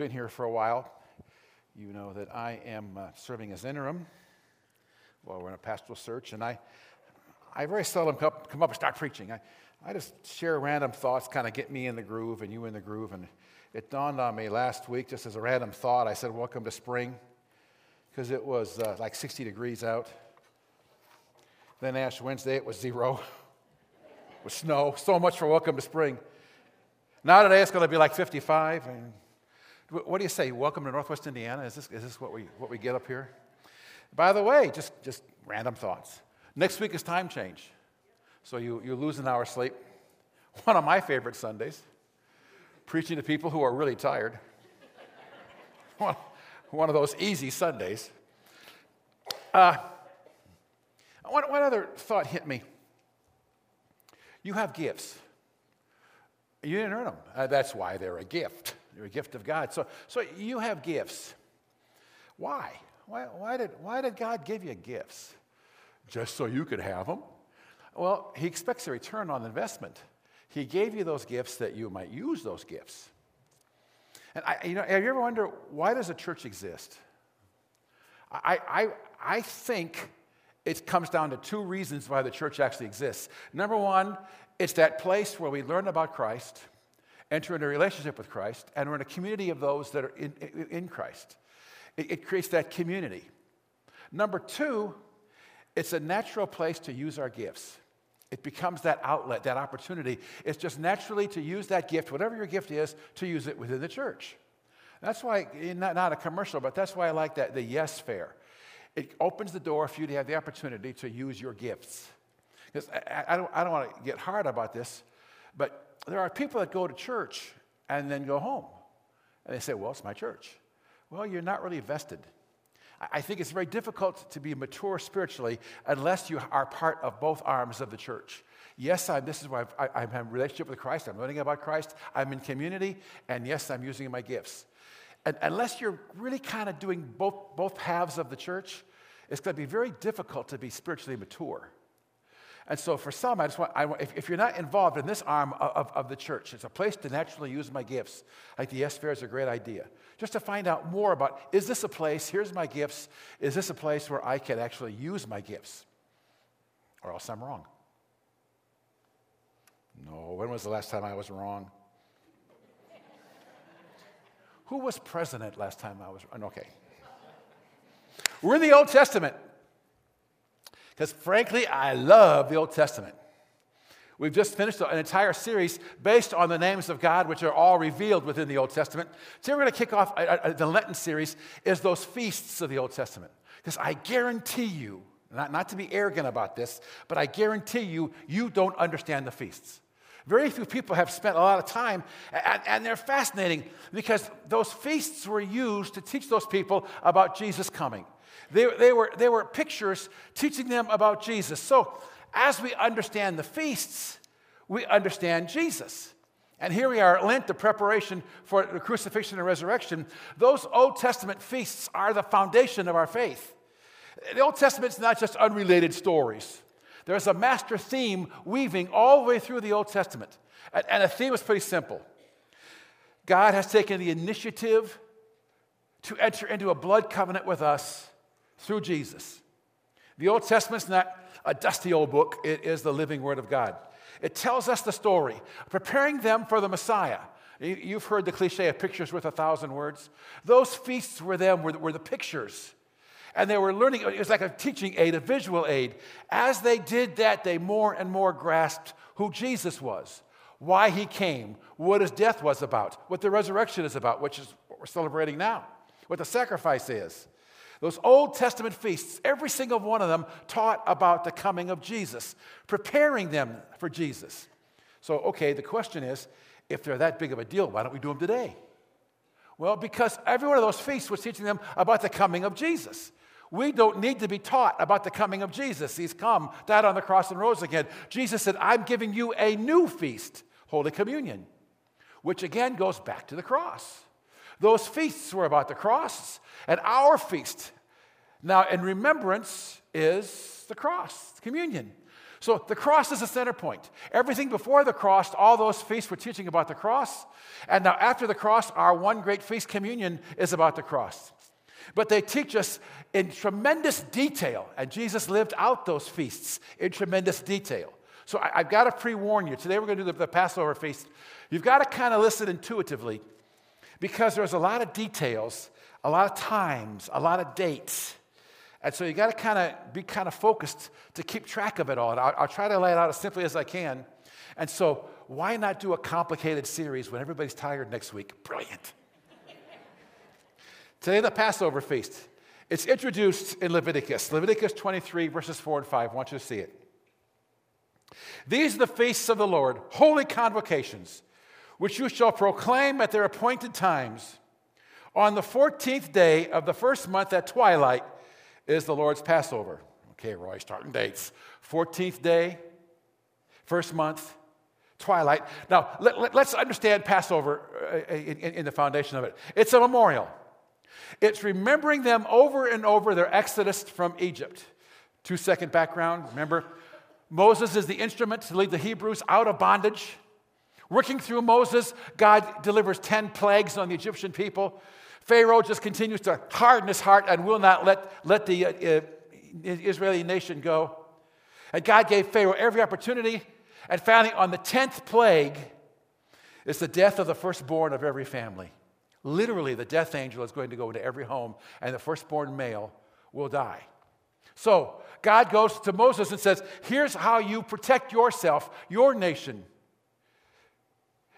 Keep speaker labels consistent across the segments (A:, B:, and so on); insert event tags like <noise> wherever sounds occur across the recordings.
A: been here for a while, you know that I am uh, serving as interim while we're in a pastoral search, and I, I very seldom come, come up and start preaching. I, I just share random thoughts, kind of get me in the groove and you in the groove. And it dawned on me last week, just as a random thought, I said, Welcome to spring, because it was uh, like 60 degrees out. Then Ash Wednesday, it was zero <laughs> with snow. So much for welcome to spring. Now today it's going to be like 55. And what do you say? Welcome to Northwest Indiana? Is this, is this what, we, what we get up here? By the way, just, just random thoughts. Next week is time change. So you, you lose an hour sleep. <laughs> One of my favorite Sundays, preaching to people who are really tired. <laughs> one, one of those easy Sundays. Uh, one, one other thought hit me. You have gifts. You didn't earn them. Uh, that's why they're a gift. They're a gift of God. So, so you have gifts. Why? Why, why, did, why did God give you gifts? Just so you could have them? Well, He expects a return on investment. He gave you those gifts that you might use those gifts. And I, you know, have you ever wondered why does a church exist? I, I, I think it comes down to two reasons why the church actually exists. Number one, it's that place where we learn about Christ, enter into a relationship with Christ, and we're in a community of those that are in, in Christ. It, it creates that community. Number two, it's a natural place to use our gifts. It becomes that outlet, that opportunity. It's just naturally to use that gift, whatever your gift is, to use it within the church. That's why, eh, not, not a commercial, but that's why I like that, the Yes Fair. It opens the door for you to have the opportunity to use your gifts. Because I, I, don't, I don't want to get hard about this, but there are people that go to church and then go home. And they say, well, it's my church. Well, you're not really vested. I think it's very difficult to be mature spiritually unless you are part of both arms of the church. Yes, I'm, this is why I, I have a relationship with Christ. I'm learning about Christ. I'm in community. And yes, I'm using my gifts. And unless you're really kind of doing both, both halves of the church, it's going to be very difficult to be spiritually mature. And so, for some, I just want, I, if, if, you're not involved in this arm of, of, of, the church, it's a place to naturally use my gifts. Like the Yes Fair is a great idea. Just to find out more about is this a place, here's my gifts, is this a place where I can actually use my gifts? Or else I'm wrong. No, when was the last time I was wrong? Who was president last time I was? Okay. We're in the Old Testament. Because frankly, I love the Old Testament. We've just finished an entire series based on the names of God, which are all revealed within the Old Testament. Today we're going to kick off uh, uh, the Lenten series is those feasts of the Old Testament. Because I guarantee you, not, not to be arrogant about this, but I guarantee you, you don't understand the feasts. Very few people have spent a lot of time, and, and, they're fascinating because those feasts were used to teach those people about Jesus coming. They, they, were, they were pictures teaching them about Jesus. So, as we understand the feasts, we understand Jesus. And here we are, at Lent, the preparation for the crucifixion and resurrection. Those Old Testament feasts are the foundation of our faith. The Old Testament's not just unrelated stories. There's a master theme weaving all the way through the Old Testament. And the theme is pretty simple God has taken the initiative to enter into a blood covenant with us through Jesus. The Old Testament's not a dusty old book, it is the living Word of God. It tells us the story, preparing them for the Messiah. You've heard the cliche of pictures worth a thousand words. Those feasts were them, were, were the pictures and they were learning, it was like a teaching aid, a visual aid. As they did that, they more and more grasped who Jesus was, why he came, what his death was about, what the resurrection is about, which is what we're celebrating now, what the sacrifice is. Those Old Testament feasts, every single one of them taught about the coming of Jesus, preparing them for Jesus. So, okay, the question is if they're that big of a deal, why don't we do them today? Well, because every one of those feasts was teaching them about the coming of Jesus. We don't need to be taught about the coming of Jesus. He's come, died on the cross, and rose again. Jesus said, I'm giving you a new feast, Holy Communion, which again goes back to the cross. Those feasts were about the cross, and our feast now in remembrance is the cross, communion. So the cross is the center point. Everything before the cross, all those feasts were teaching about the cross. And now after the cross, our one great feast, communion, is about the cross. But they teach us in tremendous detail, and Jesus lived out those feasts in tremendous detail. So I, have got to pre warn you. Today we're going to do the, the Passover feast. You've got to kind of listen intuitively because there's a lot of details, a lot of times, a lot of dates. And so you got to kind of be kind of focused to keep track of it all. And I'll, I'll try to lay it out as simply as I can. And so, why not do a complicated series when everybody's tired next week? Brilliant. <laughs> Today, the Passover feast. It's introduced in Leviticus, Leviticus 23, verses 4 and 5. I want you to see it. These are the feasts of the Lord, holy convocations, which you shall proclaim at their appointed times. On the 14th day of the first month at twilight is the Lord's Passover. Okay, Roy, starting dates. 14th day, first month, twilight. Now, let, us let, understand Passover uh, in, in, in the foundation of it. It's a memorial. It's remembering them over and over their exodus from Egypt. Two second background. Remember, Moses is the instrument to lead the Hebrews out of bondage. Working through Moses, God delivers 10 plagues on the Egyptian people. Pharaoh just continues to harden his heart and will not let, let the uh, uh, Israeli nation go. And God gave Pharaoh every opportunity. And finally, on the 10th plague, is the death of the firstborn of every family. Literally, the death angel is going to go into every home, and the firstborn male will die. So, God goes to Moses and says, Here's how you protect yourself, your nation.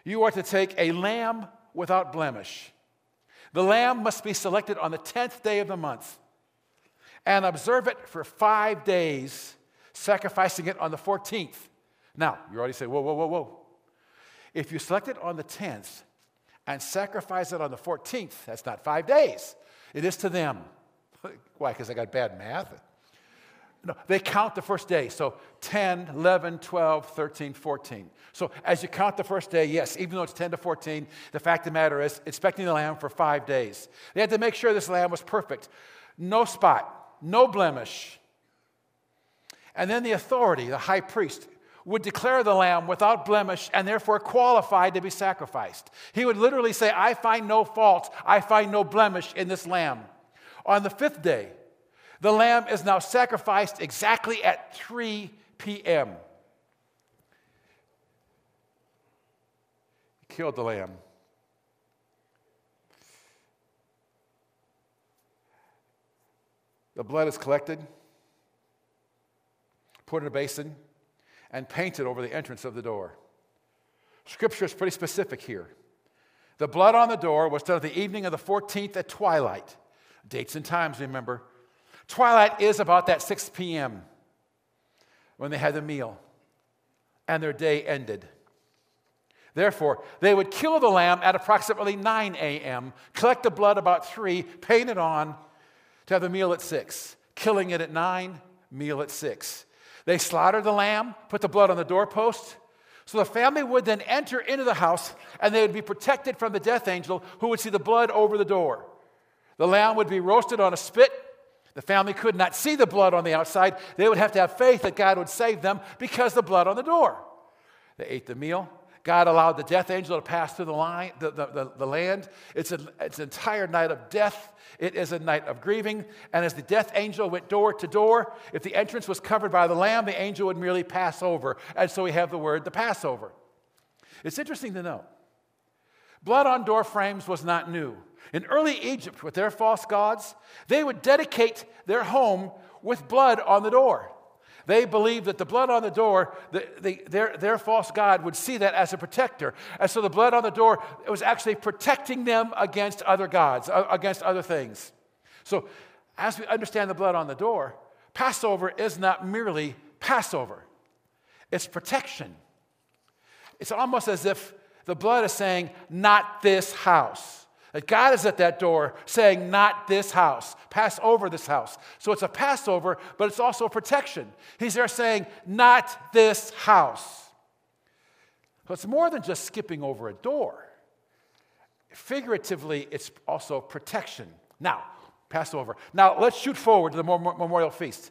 A: You are to take a lamb without blemish. The lamb must be selected on the 10th day of the month and observe it for five days, sacrificing it on the 14th. Now, you already say, Whoa, whoa, whoa, whoa. If you select it on the 10th, and sacrifice it on the 14th. That's not five days. It is to them. <laughs> Why? Because I got bad math? No, they count the first day. So 10, 11, 12, 13, 14. So as you count the first day, yes, even though it's 10 to 14, the fact of the matter is, expecting the lamb for five days. They had to make sure this lamb was perfect. No spot, no blemish. And then the authority, the high priest, would declare the lamb without blemish and therefore qualified to be sacrificed. He would literally say, I find no fault, I find no blemish in this lamb. On the fifth day, the lamb is now sacrificed exactly at 3 p.m. He killed the lamb. The blood is collected, put in a basin and painted over the entrance of the door. Scripture is pretty specific here. The blood on the door was done at the evening of the 14th at twilight. Dates and times, remember. Twilight is about that 6 p.m. when they had the meal and their day ended. Therefore, they would kill the lamb at approximately 9 a.m., collect the blood about 3, paint it on to have the meal at 6. Killing it at 9, meal at 6. They slaughtered the lamb, put the blood on the doorpost. So the family would then enter into the house and they would be protected from the death angel who would see the blood over the door. The lamb would be roasted on a spit. The family could not see the blood on the outside. They would have to have faith that God would save them because the blood on the door. They ate the meal. God allowed the death angel to pass through the, line, the, the, the, the land. It's, a, it's an entire night of death. It is a night of grieving. And as the death angel went door to door, if the entrance was covered by the lamb, the angel would merely pass over. And so we have the word the Passover. It's interesting to note blood on door frames was not new. In early Egypt, with their false gods, they would dedicate their home with blood on the door. They believed that the blood on the door, the, the, their, their false God would see that as a protector. And so the blood on the door was actually protecting them against other gods, against other things. So as we understand the blood on the door, Passover is not merely Passover, it's protection. It's almost as if the blood is saying, Not this house. That God is at that door saying, Not this house, pass over this house. So it's a Passover, but it's also protection. He's there saying, Not this house. So it's more than just skipping over a door. Figuratively, it's also protection. Now, Passover. Now, let's shoot forward to the memorial feast.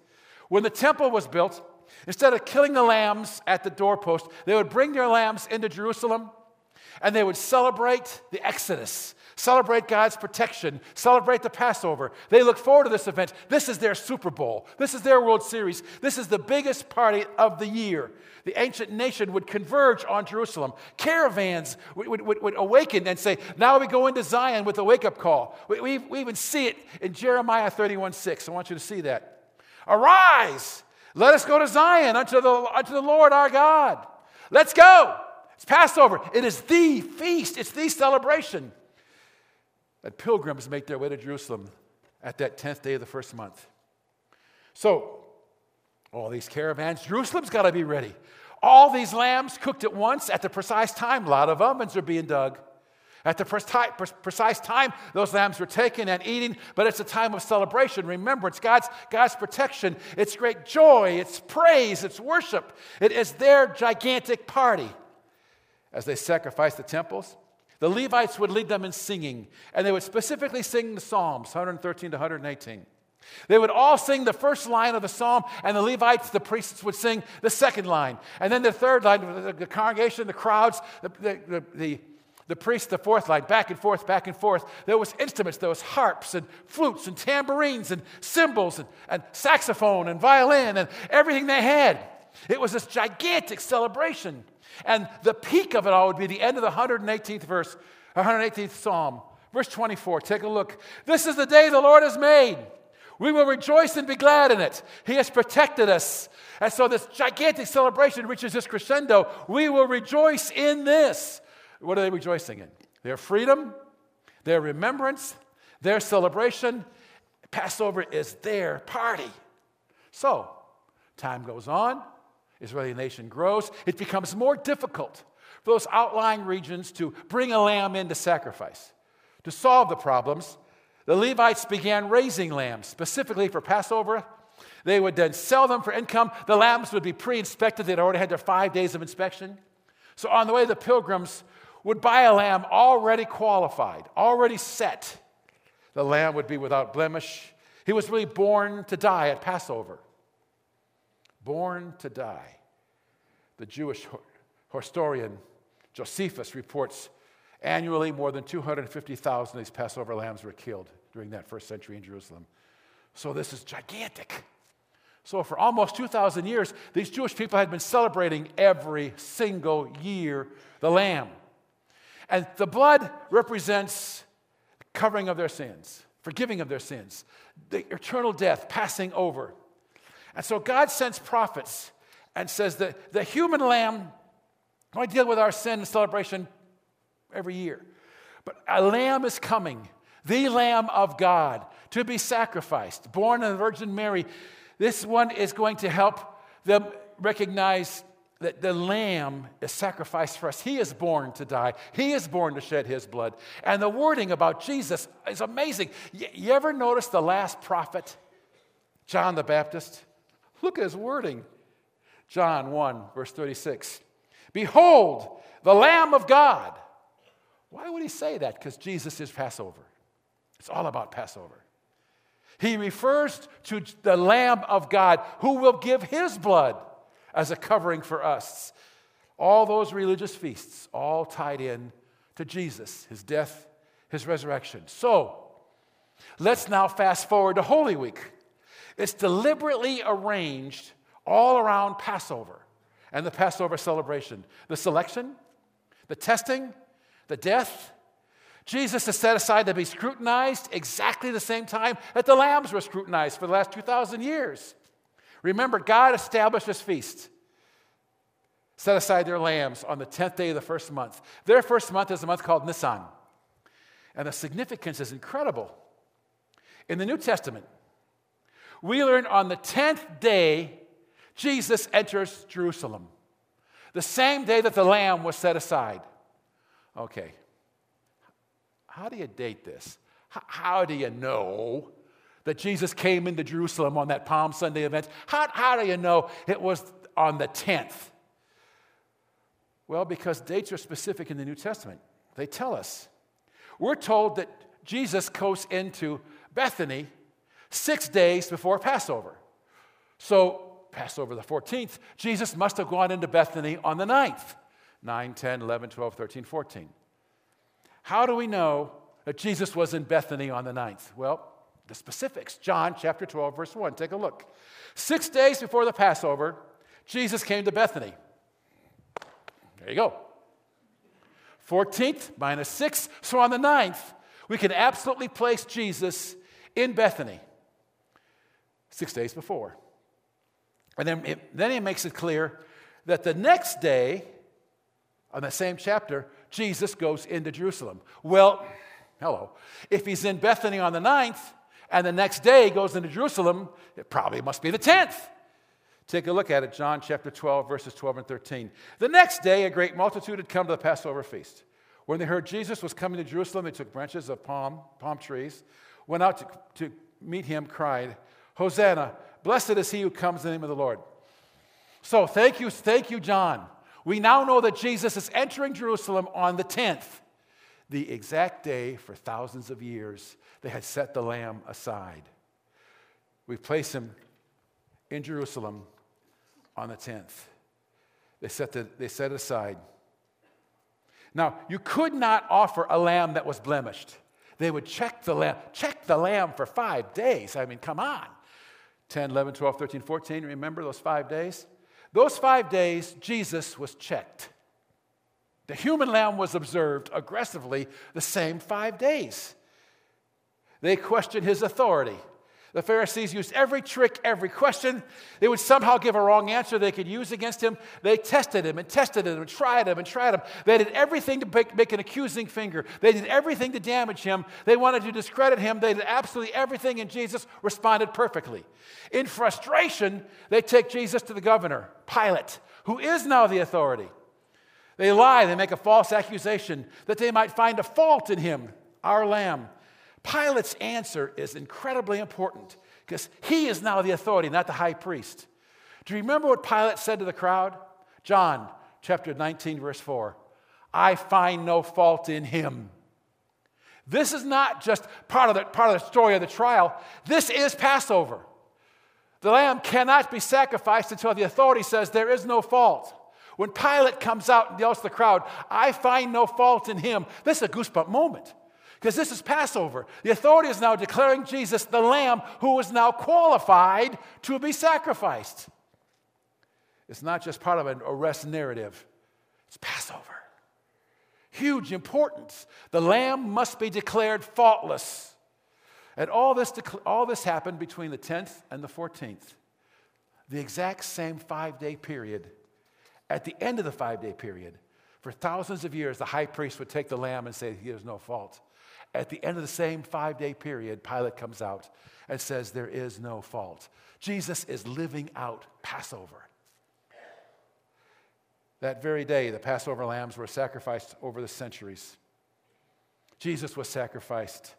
A: When the temple was built, Instead of killing the lambs at the doorpost, they would bring their lambs into Jerusalem and they would celebrate the Exodus, celebrate God's protection, celebrate the Passover. They look forward to this event. This is their Super Bowl, this is their World Series, this is the biggest party of the year. The ancient nation would converge on Jerusalem. Caravans would, would, would awaken and say, Now we go into Zion with a wake up call. We, we, we even see it in Jeremiah 31 6. I want you to see that. Arise, let us go to Zion unto the, unto the Lord our God. Let's go. It's Passover. It is the feast, it's the celebration that pilgrims make their way to Jerusalem at that 10th day of the first month. So, all these caravans, Jerusalem's got to be ready. All these lambs cooked at once at the precise time. A lot of ovens are being dug. At the precise time, those lambs were taken and eating, but it's a time of celebration, remembrance, God's, God's protection. It's great joy, it's praise, it's worship. It is their gigantic party as they sacrificed the temples. The Levites would lead them in singing, and they would specifically sing the Psalms, 113 to 118. They would all sing the first line of the psalm, and the Levites, the priests, would sing the second line. And then the third line, the, congregation, the crowds, the, the, the, the priests, the fourth line, back and forth, back and forth. There was instruments, there was harps and flutes and tambourines and cymbals and, and saxophone and violin and everything they had. It was this gigantic celebration. And the peak of it all would be the end of the 118th verse, 118th Psalm. Verse 24, take a look. This is the day the Lord has made. We will rejoice and be glad in it. He has protected us. And so, this gigantic celebration reaches this crescendo. We will rejoice in this. What are they rejoicing in? Their freedom, their remembrance, their celebration. Passover is their party. So, time goes on. Israeli nation grows, it becomes more difficult for those outlying regions to bring a lamb in to sacrifice. To solve the problems, the Levites began raising lambs specifically for Passover. They would then sell them for income. The lambs would be pre inspected, they'd already had their five days of inspection. So, on the way, the pilgrims would buy a lamb already qualified, already set. The lamb would be without blemish. He was really born to die at Passover born to die. The Jewish historian Josephus reports annually more than 250,000 of these Passover lambs were killed during that first century in Jerusalem. So this is gigantic. So, for almost 2,000 years, these Jewish people had been celebrating every single year the lamb. And the blood represents covering of their sins, forgiving of their sins, the eternal death passing over. And so God sends prophets and says that the human lamb, I deal with our sin and celebration every year. But a lamb is coming, the lamb of God, to be sacrificed, born of the Virgin Mary. This one is going to help them recognize that the lamb is sacrificed for us. He is born to die. He is born to shed his blood. And the wording about Jesus is amazing. You ever notice the last prophet, John the Baptist? Look at his wording. John 1, verse 36. Behold, the Lamb of God. Why would he say that? Because Jesus is Passover. It's all about Passover. He refers to the Lamb of God who will give his blood as a covering for us. All those religious feasts, all tied in to Jesus, his death, his resurrection. So, let's now fast forward to Holy Week. It's deliberately arranged all around Passover and the Passover celebration. The selection, the testing, the death. Jesus is set aside to be scrutinized exactly the same time that the lambs were scrutinized for the last 2,000 years. Remember, God established this feast, set aside their lambs on the 10th day of the first month. Their first month is a month called Nisan. And the significance is incredible. In the New Testament, we learn on the 10th day, Jesus enters Jerusalem, the same day that the lamb was set aside. Okay, how do you date this? How do you know that Jesus came into Jerusalem on that Palm Sunday event? How, how do you know it was on the 10th? Well, because dates are specific in the New Testament. They tell us. We're told that Jesus goes into Bethany six days before Passover. So Passover the 14th, Jesus must have gone into Bethany on the 9th 9, 10, 11, 12, 13, 14. How do we know that Jesus was in Bethany on the 9th? Well, the specifics. John chapter 12, verse 1. Take a look. Six days before the Passover, Jesus came to Bethany. There you go. 14th minus 6. So on the 9th, we can absolutely place Jesus in Bethany six days before. And then, it, then he makes it clear that the next day, on the same chapter, Jesus goes into Jerusalem. Well, hello. If he's in Bethany on the 9th and the next day goes into Jerusalem, it probably must be the 10th. Take a look at it, John chapter 12, verses 12 and 13. The next day, a great multitude had come to the Passover feast. When they heard Jesus was coming to Jerusalem, they took branches of palm, palm trees, went out to, to meet him, cried, Hosanna, blessed is he who comes in the name of the Lord. So thank you, thank you, John. We now know that Jesus is entering Jerusalem on the 10th, the exact day for thousands of years they had set the lamb aside. We place him in Jerusalem on the 10th. They set, the, they set it aside. Now, you could not offer a lamb that was blemished. They would check the lamb, check the lamb for five days. I mean, come on. 10, 11, 12, 13, 14. Remember those five days? Those five days, Jesus was checked. The human lamb was observed aggressively the same five days. They questioned his authority. The Pharisees used every trick, every question. They would somehow give a wrong answer they could use against him. They tested him and tested him and tried him and tried him. They did everything to make, make an accusing finger. They did everything to damage him. They wanted to discredit him. They did absolutely everything, and Jesus responded perfectly. In frustration, they take Jesus to the governor, Pilate, who is now the authority. They lie, they make a false accusation that they might find a fault in him, our lamb. Pilate's answer is incredibly important because he is now the authority, not the high priest. Do you remember what Pilate said to the crowd? John chapter 19, verse 4 I find no fault in him. This is not just part of, the, part of the story of the trial, this is Passover. The lamb cannot be sacrificed until the authority says there is no fault. When Pilate comes out and yells to the crowd, I find no fault in him, this is a goosebump moment because this is Passover. The authority is now declaring Jesus the Lamb who is now qualified to be sacrificed. It's not just part of an arrest narrative, it's Passover. Huge importance. The Lamb must be declared faultless. And all this, all this happened between the 10th and the 14th, the exact same five day period. At the end of the five day period, for thousands of years, the high priest would take the lamb and say, He has no fault. At the end of the same five day period, Pilate comes out and says, There is no fault. Jesus is living out Passover. That very day, the Passover lambs were sacrificed over the centuries. Jesus was sacrificed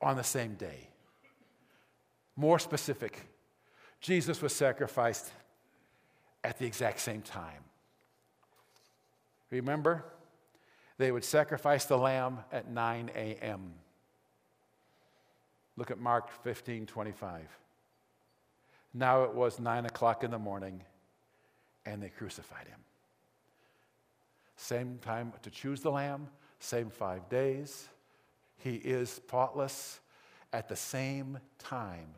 A: on the same day. More specific, Jesus was sacrificed at the exact same time. Remember? They would sacrifice the lamb at 9 a.m. Look at Mark 15 25. Now it was 9 o'clock in the morning, and they crucified him. Same time to choose the lamb, same five days. He is faultless at the same time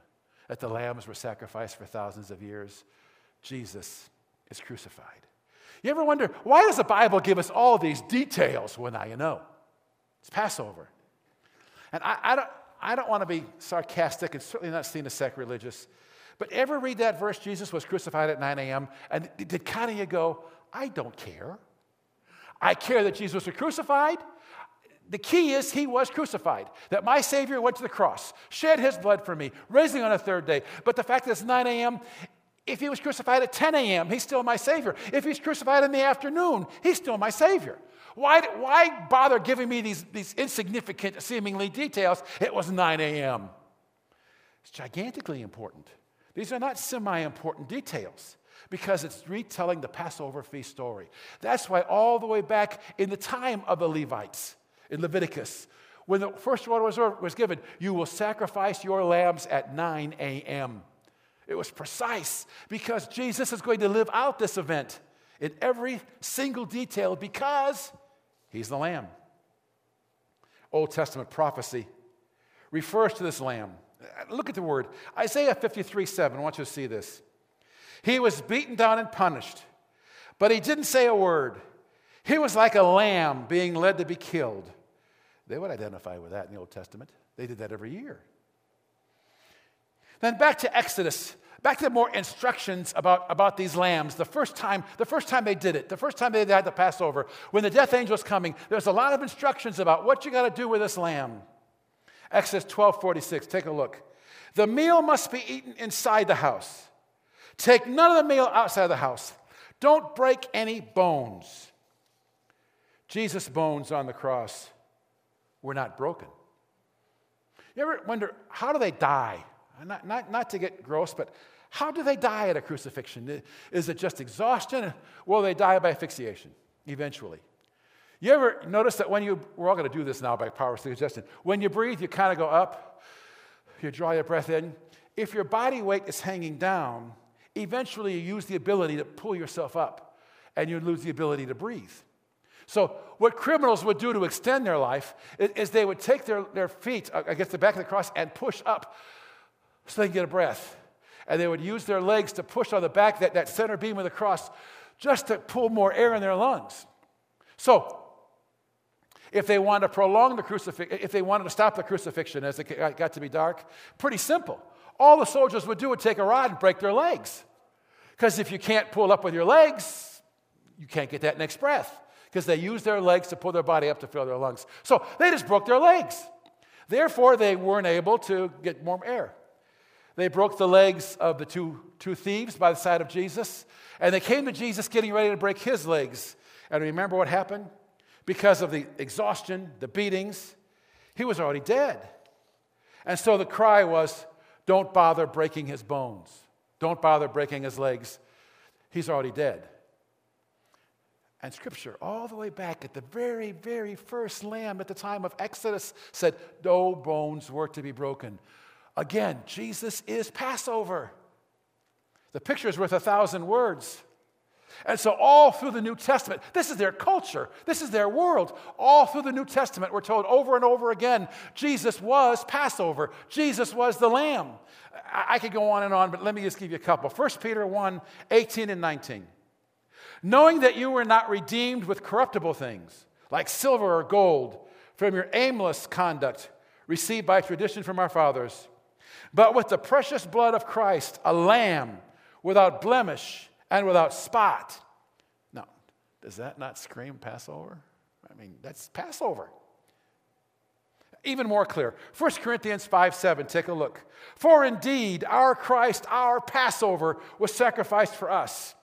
A: that the lambs were sacrificed for thousands of years. Jesus is crucified. You ever wonder, why does the Bible give us all these details? Well, now you know. It's Passover. And I, I don't, I don't want to be sarcastic and certainly not seen as sacrilegious, but ever read that verse, Jesus was crucified at 9 a.m., and did kind of you go, I don't care. I care that Jesus was crucified. The key is he was crucified, that my Savior went to the cross, shed his blood for me, raising on a third day. But the fact that it's 9 a.m., if he was crucified at 10 a.m., he's still my Savior. If he's crucified in the afternoon, he's still my Savior. Why, why bother giving me these, these insignificant, seemingly details? It was 9 a.m. It's gigantically important. These are not semi important details because it's retelling the Passover feast story. That's why, all the way back in the time of the Levites, in Leviticus, when the first order was, was given, you will sacrifice your lambs at 9 a.m. It was precise because Jesus is going to live out this event in every single detail because he's the Lamb. Old Testament prophecy refers to this Lamb. Look at the word Isaiah 53 7. I want you to see this. He was beaten down and punished, but he didn't say a word. He was like a lamb being led to be killed. They would identify with that in the Old Testament. They did that every year. Then back to Exodus, back to more instructions about, about these lambs. The first time, the first time they did it, the first time they had the Passover, when the death angel was coming, there's a lot of instructions about what you got to do with this lamb. Exodus 12 46, take a look. The meal must be eaten inside the house. Take none of the meal outside the house. Don't break any bones. Jesus' bones on the cross were not broken. You ever wonder, how do they die? Not, not, not to get gross, but how do they die at a crucifixion? Is it just exhaustion? Will they die by asphyxiation eventually? You ever notice that when you, we're all going to do this now by power of suggestion, when you breathe, you kind of go up, you draw your breath in. If your body weight is hanging down, eventually you use the ability to pull yourself up and you lose the ability to breathe. So, what criminals would do to extend their life is, they would take their, their feet uh, against the back of the cross and push up so they can get a breath. And they would use their legs to push on the back, that, that center beam of the cross, just to pull more air in their lungs. So, if they wanted to prolong the crucifixion, if they wanted to stop the crucifixion as it got to be dark, pretty simple. All the soldiers would do would take a rod and break their legs. Because if you can't pull up with your legs, you can't get that next breath because they used their legs to pull their body up to fill their lungs. So they just broke their legs. Therefore, they weren't able to get warm air. They broke the legs of the two, two thieves by the side of Jesus, and they came to Jesus getting ready to break his legs. And remember what happened? Because of the exhaustion, the beatings, he was already dead. And so the cry was, Don't bother breaking his bones. Don't bother breaking his legs. He's already dead and scripture, all the way back at the very, very first lamb at the time of Exodus, said, No bones were to be broken. Again, Jesus is Passover. The picture is worth a thousand words. And so, all through the New Testament, this is their culture, this is their world. All through the New Testament, we're told over and over again Jesus was Passover, Jesus was the Lamb. I, could go on and on, but let me just give you a couple. 1 Peter 1 18 and 19 knowing that you were not redeemed with corruptible things, like silver or gold, from your aimless conduct received by tradition from our fathers, but with the precious blood of Christ, a lamb without blemish and without spot. Now, does that not scream Passover? I mean, that's Passover. Even more clear, 1 Corinthians 5 7, take a look. For indeed, our Christ, our Passover, was sacrificed for us.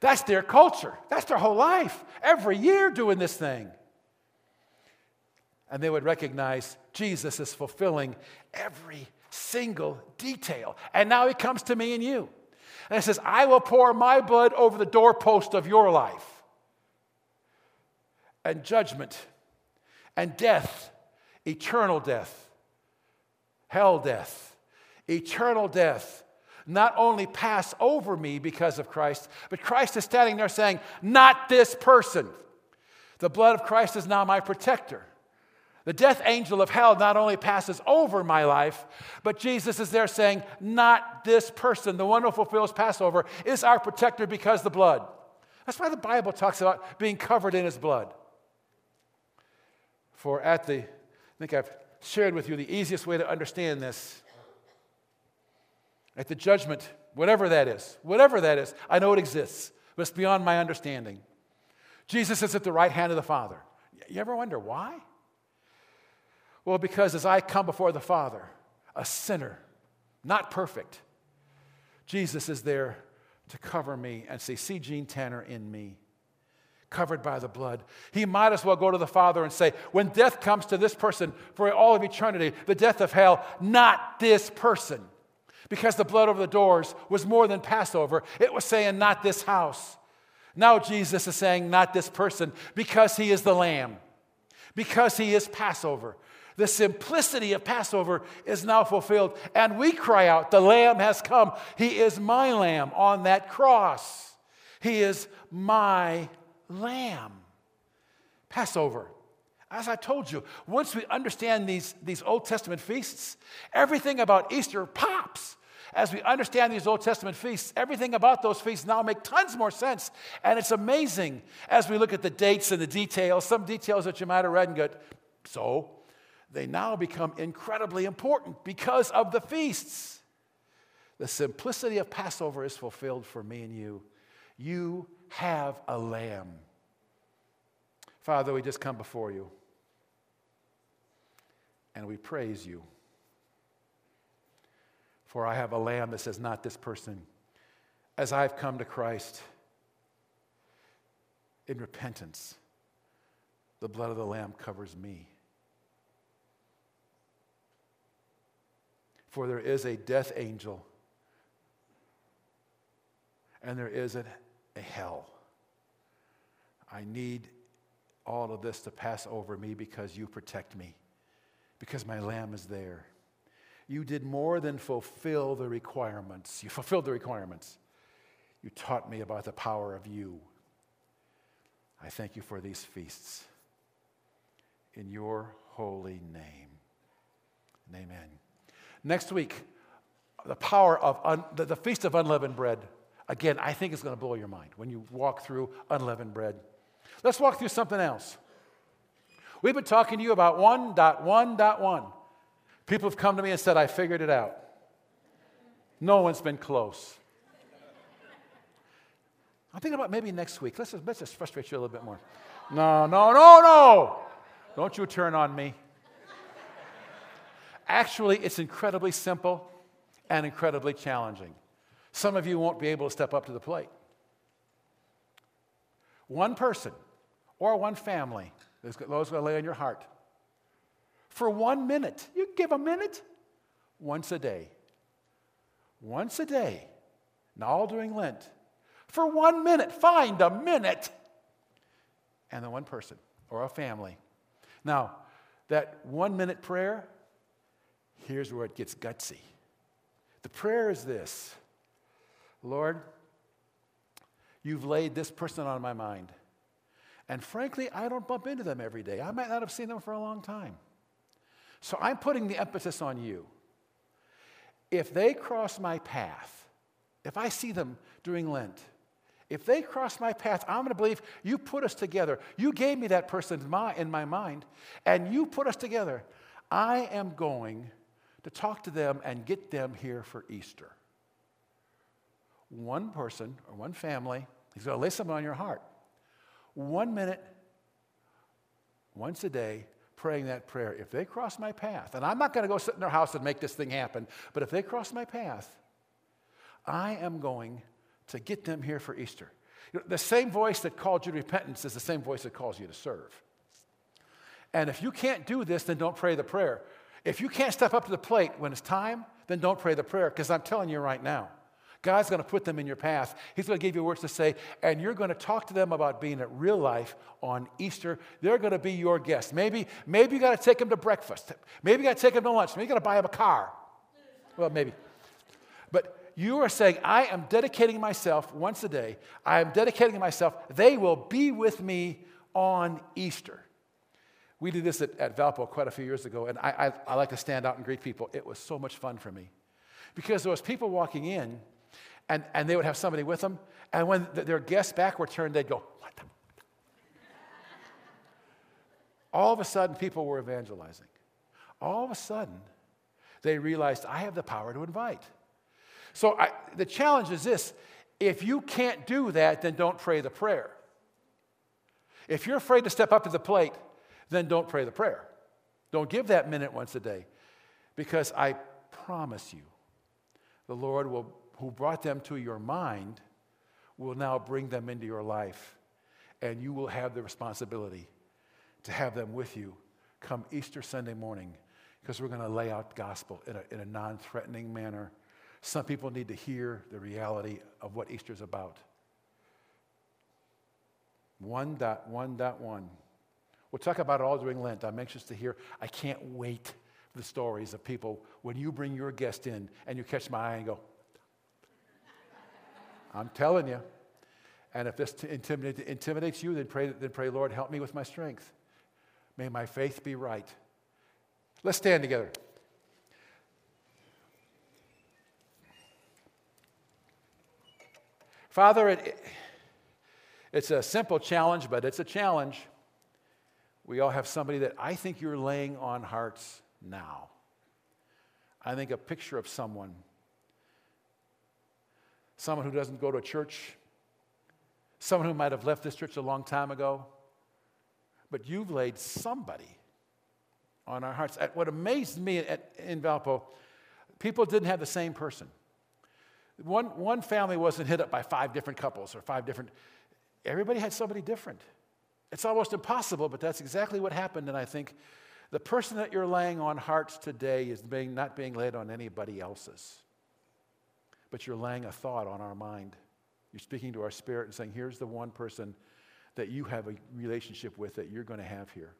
A: That's their culture. That's their whole life. Every year doing this thing. And they would recognize Jesus is fulfilling every single detail. And now he comes to me and you. And he says, I will pour my blood over the doorpost of your life. And judgment and death, eternal death, hell death, eternal death not only pass over me because of Christ, but Christ is standing there saying, Not this person. The blood of Christ is now my protector. The death angel of hell not only passes over my life, but Jesus is there saying, Not this person. The one who fulfills Passover is our protector because the blood. That's why the Bible talks about being covered in his blood. For at the, I think I've shared with you the easiest way to understand this at the judgment, whatever that is, whatever that is, I know it exists, but it's beyond my understanding. Jesus is at the right hand of the Father. You ever wonder why? Well, because as I come before the Father, a sinner, not perfect, Jesus is there to cover me and say, See Gene Tanner in me, covered by the blood. He might as well go to the Father and say, When death comes to this person for all of eternity, the death of hell, not this person because the blood over the doors was more than Passover. It was saying, not this house. Now Jesus is saying, not this person, because he is the Lamb, because he is Passover. The simplicity of Passover is now fulfilled. And we cry out, The Lamb has come. He is my Lamb on that cross. He is my Lamb. Passover. As I told you, once we understand these, these Old Testament feasts, everything about Easter pops. As we understand these Old Testament feasts, everything about those feasts now make tons more sense. And it's amazing as we look at the dates and the details, some details that you might have read and go, so they now become incredibly important because of the feasts. The simplicity of Passover is fulfilled for me and you. You have a lamb. Father, we just come before you and we praise you. For I have a lamb that says, Not this person. As I've come to Christ in repentance, the blood of the lamb covers me. For there is a death angel and there is a, a hell. I need all of this to pass over me because you protect me, because my lamb is there you did more than fulfill the requirements. You <laughs> fulfilled the requirements. You taught me about the power of you. I thank you for these feasts. In your holy name. And amen. Next week, the power of un, the, the Feast of Unleavened Bread. Again, I think it's going to blow your mind when you walk through unleavened bread. Let's walk through something else. We've been talking to you about 1.1.1. People have come to me and said, I figured it out. No one's been close. I'm thinking about maybe next week. Let's just, let's just frustrate you a little bit more. No, no, no, no. Don't you turn on me. Actually, it's incredibly simple and incredibly challenging. Some of you won't be able to step up to the plate. One person or one family, those going to lay on your heart for one minute. You give a minute once a day. Once a day. Now, all during Lent. For one minute. Find a minute. And the one person or a family. Now, that one minute prayer, here's where it gets gutsy. The prayer is this Lord, you've laid this person on my mind. And frankly, I don't bump into them every day. I might not have seen them for a long time. So I'm putting the emphasis on you. If they cross my path, if I see them during Lent, if they cross my path, I'm going to believe you put us together. You gave me that person in my, in my mind, and you put us together. I am going to talk to them and get them here for Easter. One person or one family, he's going to lay something on your heart. One minute, once a day, praying that prayer. If they cross my path, and I'm not going to go sit in their house and make this thing happen, but if they cross my path, I am going to get them here for Easter. You know, the same voice that called you to repentance is the same voice that calls you to serve. And if you can't do this, then don't pray the prayer. If you can't step up to the plate when it's time, then don't pray the prayer, because I'm telling you right now, God's going to put them in your path. He's going to give you words to say, and you're going to talk to them about being at real life on Easter. They're going to be your guests. Maybe, maybe you got to take them to breakfast. Maybe you got to take them to lunch. Maybe you got to buy them a car. Well, maybe. But you are saying, I am dedicating myself once a day. I am dedicating myself. They will be with me on Easter. We did this at, at Valpo quite a few years ago, and I, I, I like to stand out and greet people. It was so much fun for me because there was people walking in and, and they would have somebody with them. And when the, their guests back were turned, they'd go, What the? All of a sudden, people were evangelizing. All of a sudden, they realized, I have the power to invite. So I, the challenge is this if you can't do that, then don't pray the prayer. If you're afraid to step up to the plate, then don't pray the prayer. Don't give that minute once a day. Because I promise you, the Lord will who brought them to your mind will now bring them into your life. And you will have the responsibility to have them with you come Easter Sunday morning because we're going to lay out gospel in a, in a non threatening manner. Some people need to hear the reality of what Easter is about. 1.1.1. We'll talk about it all during Lent. I'm anxious to hear. I can't wait for the stories of people when you bring your guest in and you catch my eye and go, I'm telling you. And if this intimidate, intimidates you, then pray, then pray, Lord, help me with my strength. May my faith be right. Let's stand together. Father, it, it's a simple challenge, but it's a challenge. We all have somebody that I think you're laying on hearts now. I think a picture of someone, someone who doesn't go to a church, someone who might have left this church a long time ago, but you've laid somebody on our hearts. What amazed me at, in Valpo, people didn't have the same person. One, one family wasn't hit up by five different couples or five different, everybody had somebody different. It's almost impossible, but that's exactly what happened. And I think the person that you're laying on hearts today is being, not being laid on anybody else's, but you're laying a thought on our mind. You're speaking to our spirit and saying, here's the one person that you have a relationship with that you're going to have here.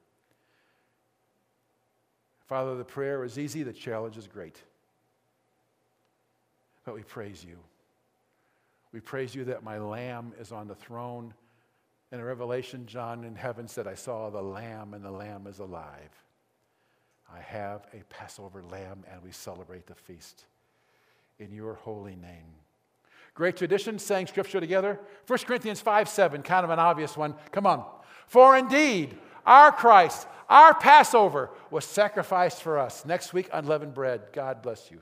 A: Father, the prayer is easy, the challenge is great. But we praise you. We praise you that my lamb is on the throne. In revelation, John in heaven said, I saw the lamb, and the lamb is alive. I have a Passover lamb, and we celebrate the feast in your holy name. Great tradition, saying scripture together. 1 Corinthians 5 7, kind of an obvious one. Come on. For indeed, our Christ, our Passover, was sacrificed for us. Next week, unleavened bread. God bless you.